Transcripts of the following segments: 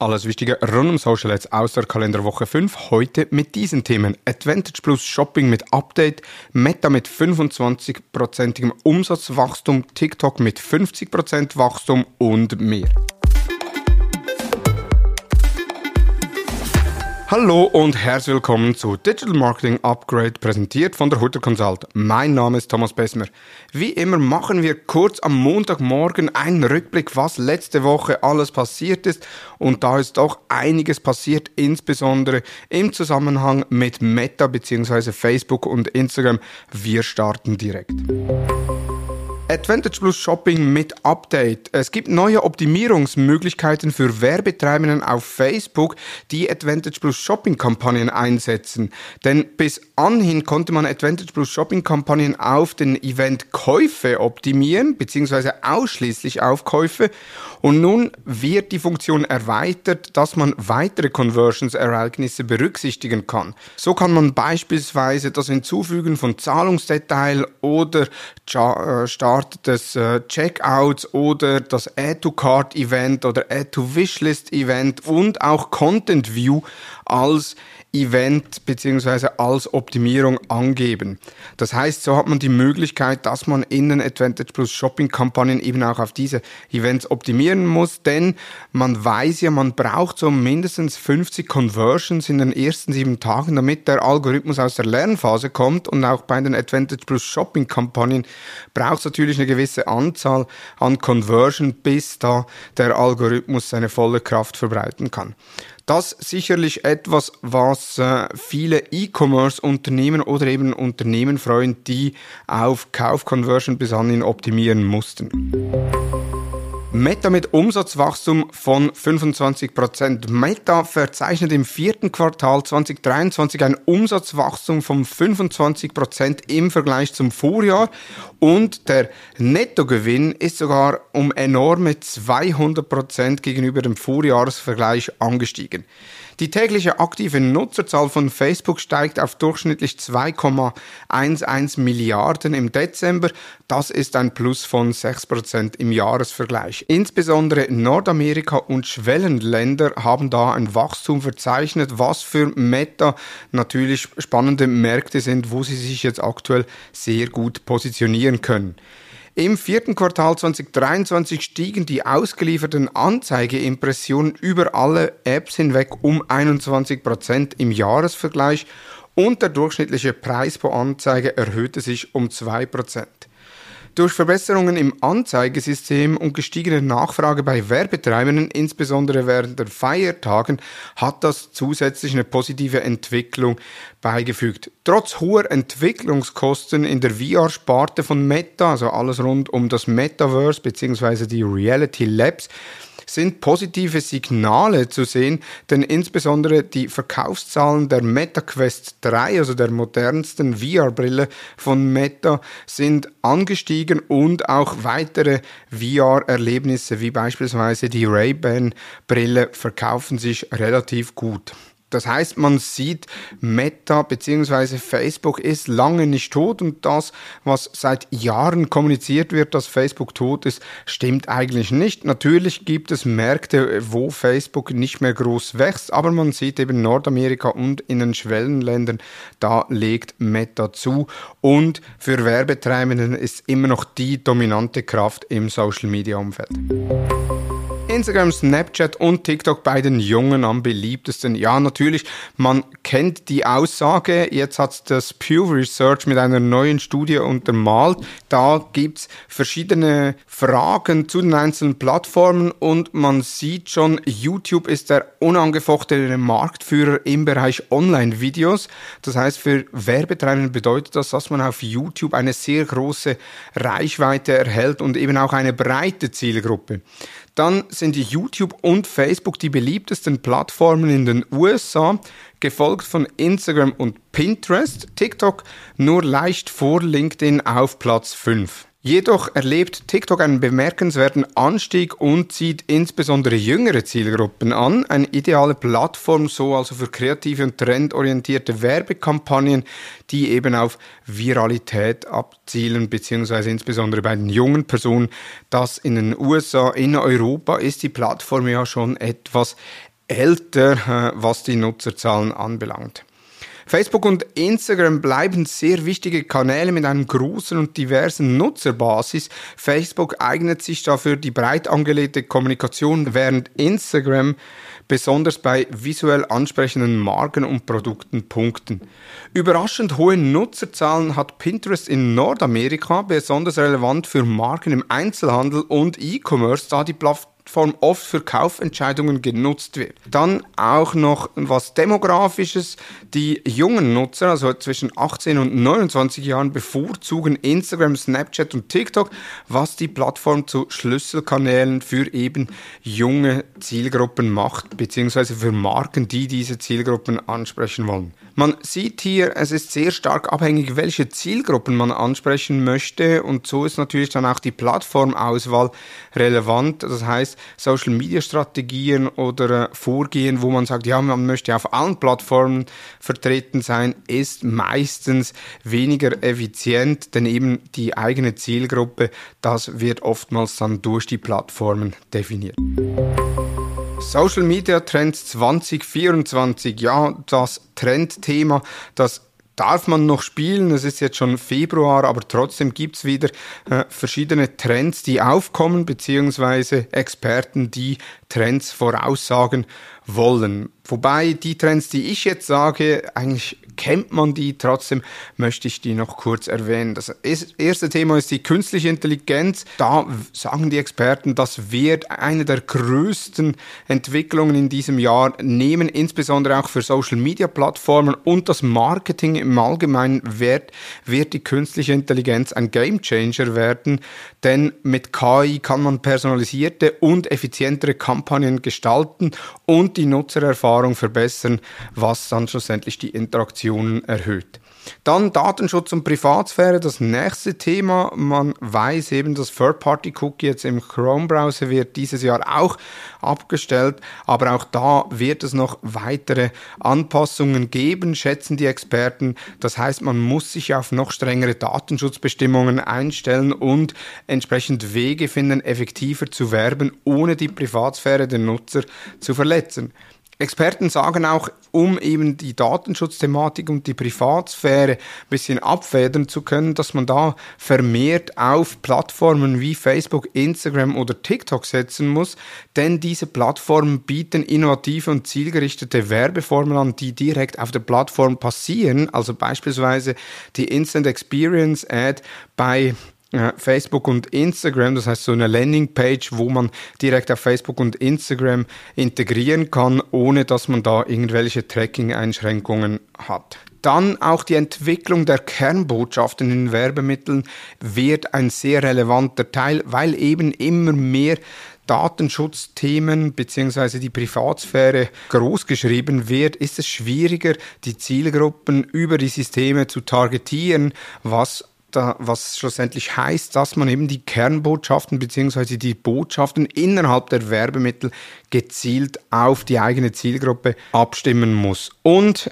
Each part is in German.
Alles Wichtige rund um Social Ads aus der Kalenderwoche 5. Heute mit diesen Themen. Advantage Plus Shopping mit Update, Meta mit 25%igem Umsatzwachstum, TikTok mit 50% Wachstum und mehr. Hallo und herzlich willkommen zu Digital Marketing Upgrade, präsentiert von der Hutter Consult. Mein Name ist Thomas Besmer. Wie immer machen wir kurz am Montagmorgen einen Rückblick, was letzte Woche alles passiert ist. Und da ist doch einiges passiert, insbesondere im Zusammenhang mit Meta bzw. Facebook und Instagram. Wir starten direkt. Advantage Plus Shopping mit Update. Es gibt neue Optimierungsmöglichkeiten für Werbetreibenden auf Facebook, die Advantage Plus Shopping Kampagnen einsetzen. Denn bis anhin konnte man Advantage Plus Shopping Kampagnen auf den Event Käufe optimieren, beziehungsweise ausschließlich auf Käufe. Und nun wird die Funktion erweitert, dass man weitere Conversions-Ereignisse berücksichtigen kann. So kann man beispielsweise das Hinzufügen von Zahlungsdetail oder äh, Start des äh, Checkouts oder das Add-to-Cart-Event oder Add-to-Wishlist-Event und auch Content View als Event beziehungsweise als Optimierung angeben. Das heißt, so hat man die Möglichkeit, dass man in den Advantage Plus Shopping Kampagnen eben auch auf diese Events optimieren muss, denn man weiß ja, man braucht so mindestens 50 Conversions in den ersten sieben Tagen, damit der Algorithmus aus der Lernphase kommt und auch bei den Advantage Plus Shopping Kampagnen braucht es natürlich eine gewisse Anzahl an Conversion, bis da der Algorithmus seine volle Kraft verbreiten kann. Das sicherlich etwas, was äh, viele E-Commerce-Unternehmen oder eben Unternehmen freuen, die auf Kaufconversion bis anhin optimieren mussten. Meta mit Umsatzwachstum von 25%. Meta verzeichnet im vierten Quartal 2023 ein Umsatzwachstum von 25% im Vergleich zum Vorjahr und der Nettogewinn ist sogar um enorme 200% gegenüber dem Vorjahresvergleich angestiegen. Die tägliche aktive Nutzerzahl von Facebook steigt auf durchschnittlich 2,11 Milliarden im Dezember. Das ist ein Plus von 6% im Jahresvergleich. Insbesondere Nordamerika und Schwellenländer haben da ein Wachstum verzeichnet, was für Meta natürlich spannende Märkte sind, wo sie sich jetzt aktuell sehr gut positionieren können. Im vierten Quartal 2023 stiegen die ausgelieferten Anzeigeimpressionen über alle Apps hinweg um 21 Prozent im Jahresvergleich und der durchschnittliche Preis pro Anzeige erhöhte sich um 2 Prozent. Durch Verbesserungen im Anzeigesystem und gestiegene Nachfrage bei Werbetreibenden, insbesondere während der Feiertagen, hat das zusätzlich eine positive Entwicklung beigefügt. Trotz hoher Entwicklungskosten in der VR-Sparte von Meta, also alles rund um das Metaverse bzw. die Reality Labs, sind positive Signale zu sehen, denn insbesondere die Verkaufszahlen der MetaQuest 3, also der modernsten VR-Brille von Meta, sind angestiegen und auch weitere VR-Erlebnisse wie beispielsweise die Ray-Ban-Brille verkaufen sich relativ gut. Das heißt, man sieht, Meta bzw. Facebook ist lange nicht tot und das, was seit Jahren kommuniziert wird, dass Facebook tot ist, stimmt eigentlich nicht. Natürlich gibt es Märkte, wo Facebook nicht mehr groß wächst, aber man sieht eben Nordamerika und in den Schwellenländern, da legt Meta zu und für Werbetreibenden ist immer noch die dominante Kraft im Social Media Umfeld. Instagram, Snapchat und TikTok bei den Jungen am beliebtesten? Ja, natürlich, man kennt die Aussage. Jetzt hat das Pew Research mit einer neuen Studie untermalt. Da gibt's verschiedene Fragen zu den einzelnen Plattformen und man sieht schon, YouTube ist der unangefochtene Marktführer im Bereich Online-Videos. Das heißt, für Werbetreibende bedeutet das, dass man auf YouTube eine sehr große Reichweite erhält und eben auch eine breite Zielgruppe. Dann sind YouTube und Facebook die beliebtesten Plattformen in den USA, gefolgt von Instagram und Pinterest, TikTok nur leicht vor LinkedIn auf Platz 5. Jedoch erlebt TikTok einen bemerkenswerten Anstieg und zieht insbesondere jüngere Zielgruppen an. Eine ideale Plattform so also für kreative und trendorientierte Werbekampagnen, die eben auf Viralität abzielen, beziehungsweise insbesondere bei den jungen Personen. Das in den USA, in Europa ist die Plattform ja schon etwas älter, äh, was die Nutzerzahlen anbelangt. Facebook und Instagram bleiben sehr wichtige Kanäle mit einem großen und diversen Nutzerbasis. Facebook eignet sich dafür die breit angelegte Kommunikation, während Instagram besonders bei visuell ansprechenden Marken und Produkten punkten. Überraschend hohe Nutzerzahlen hat Pinterest in Nordamerika, besonders relevant für Marken im Einzelhandel und E-Commerce, da die Plattform Plattform oft für Kaufentscheidungen genutzt wird. Dann auch noch was Demografisches. Die jungen Nutzer, also zwischen 18 und 29 Jahren, bevorzugen Instagram, Snapchat und TikTok, was die Plattform zu Schlüsselkanälen für eben junge Zielgruppen macht, beziehungsweise für Marken, die diese Zielgruppen ansprechen wollen. Man sieht hier, es ist sehr stark abhängig, welche Zielgruppen man ansprechen möchte und so ist natürlich dann auch die Plattformauswahl relevant. Das heißt, Social Media Strategien oder äh, Vorgehen, wo man sagt, ja, man möchte auf allen Plattformen vertreten sein, ist meistens weniger effizient, denn eben die eigene Zielgruppe, das wird oftmals dann durch die Plattformen definiert. Social Media Trends 2024, ja, das Trendthema, das darf man noch spielen. Es ist jetzt schon Februar, aber trotzdem gibt's wieder äh, verschiedene Trends, die aufkommen, beziehungsweise Experten, die Trends voraussagen wollen. Wobei die Trends, die ich jetzt sage, eigentlich kennt man die, trotzdem möchte ich die noch kurz erwähnen. Das erste Thema ist die künstliche Intelligenz. Da sagen die Experten, das wird eine der größten Entwicklungen in diesem Jahr nehmen, insbesondere auch für Social Media Plattformen und das Marketing im Allgemeinen wird, wird die künstliche Intelligenz ein Game Changer werden, denn mit KI kann man personalisierte und effizientere Kampagnen gestalten und die Nutzererfahrung verbessern, was dann schlussendlich die Interaktionen erhöht. Dann Datenschutz und Privatsphäre, das nächste Thema. Man weiß eben, dass Third-Party-Cookie jetzt im Chrome-Browser wird dieses Jahr auch abgestellt, aber auch da wird es noch weitere Anpassungen geben, schätzen die Experten. Das heißt, man muss sich auf noch strengere Datenschutzbestimmungen einstellen und entsprechend Wege finden, effektiver zu werben, ohne die Privatsphäre der Nutzer zu verletzen. Experten sagen auch, um eben die Datenschutzthematik und die Privatsphäre ein bisschen abfedern zu können, dass man da vermehrt auf Plattformen wie Facebook, Instagram oder TikTok setzen muss, denn diese Plattformen bieten innovative und zielgerichtete Werbeformen an, die direkt auf der Plattform passieren, also beispielsweise die Instant Experience Ad bei Facebook und Instagram, das heißt so eine Landingpage, wo man direkt auf Facebook und Instagram integrieren kann, ohne dass man da irgendwelche Tracking-Einschränkungen hat. Dann auch die Entwicklung der Kernbotschaften in Werbemitteln wird ein sehr relevanter Teil, weil eben immer mehr Datenschutzthemen bzw. die Privatsphäre großgeschrieben wird, ist es schwieriger, die Zielgruppen über die Systeme zu targetieren, was da, was schlussendlich heißt, dass man eben die Kernbotschaften bzw. die Botschaften innerhalb der Werbemittel gezielt auf die eigene Zielgruppe abstimmen muss. Und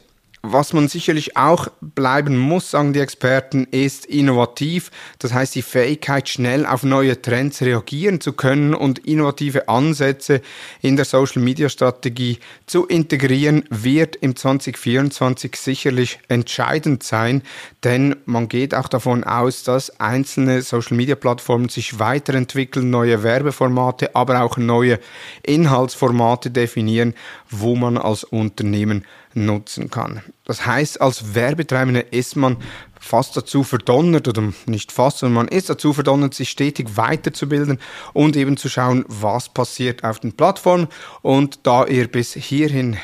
was man sicherlich auch bleiben muss, sagen die Experten, ist innovativ. Das heißt, die Fähigkeit, schnell auf neue Trends reagieren zu können und innovative Ansätze in der Social-Media-Strategie zu integrieren, wird im 2024 sicherlich entscheidend sein, denn man geht auch davon aus, dass einzelne Social-Media-Plattformen sich weiterentwickeln, neue Werbeformate, aber auch neue Inhaltsformate definieren, wo man als Unternehmen nutzen kann. Das heißt, als Werbetreibender ist man fast dazu verdonnert, oder nicht fast, sondern man ist dazu verdonnert, sich stetig weiterzubilden und eben zu schauen, was passiert auf den Plattformen. Und da ihr bis hierhin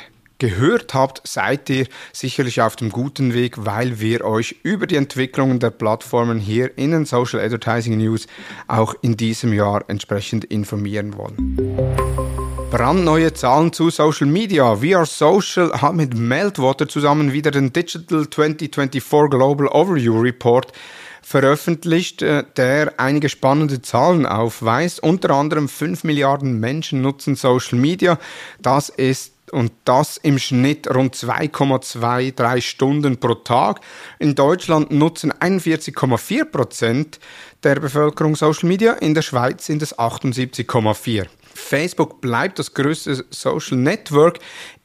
gehört habt, seid ihr sicherlich auf dem guten Weg, weil wir euch über die Entwicklungen der Plattformen hier in den Social Advertising News auch in diesem Jahr entsprechend informieren wollen. Brandneue Zahlen zu Social Media. VR Social hat mit Meltwater zusammen wieder den Digital 2024 Global Overview Report veröffentlicht, äh, der einige spannende Zahlen aufweist. Unter anderem 5 Milliarden Menschen nutzen Social Media. Das ist und das im Schnitt rund 2,23 Stunden pro Tag. In Deutschland nutzen 41,4 Prozent der Bevölkerung Social Media, in der Schweiz sind es 78,4. Facebook bleibt das größte Social Network.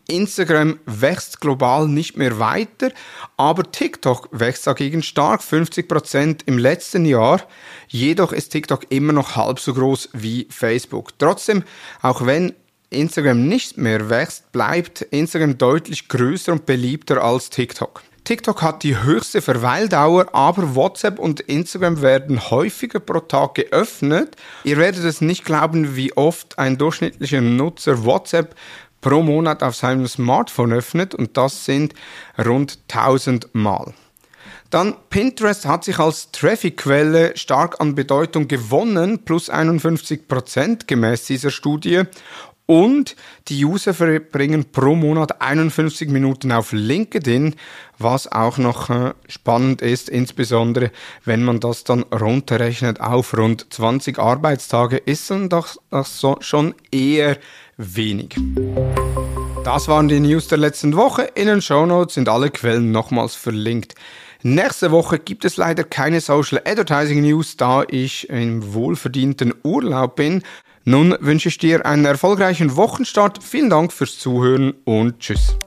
Instagram wächst global nicht mehr weiter, aber TikTok wächst dagegen stark, 50% im letzten Jahr. Jedoch ist TikTok immer noch halb so groß wie Facebook. Trotzdem, auch wenn Instagram nicht mehr wächst, bleibt Instagram deutlich größer und beliebter als TikTok. TikTok hat die höchste Verweildauer, aber WhatsApp und Instagram werden häufiger pro Tag geöffnet. Ihr werdet es nicht glauben, wie oft ein durchschnittlicher Nutzer WhatsApp pro Monat auf seinem Smartphone öffnet und das sind rund 1000 Mal. Dann Pinterest hat sich als Traffic-Quelle stark an Bedeutung gewonnen, plus 51 Prozent gemäß dieser Studie. Und die User verbringen pro Monat 51 Minuten auf LinkedIn, was auch noch äh, spannend ist, insbesondere wenn man das dann runterrechnet auf rund 20 Arbeitstage, ist dann doch das schon eher wenig. Das waren die News der letzten Woche. In den Show Notes sind alle Quellen nochmals verlinkt. Nächste Woche gibt es leider keine Social Advertising News, da ich im wohlverdienten Urlaub bin. Nun wünsche ich dir einen erfolgreichen Wochenstart. Vielen Dank fürs Zuhören und tschüss.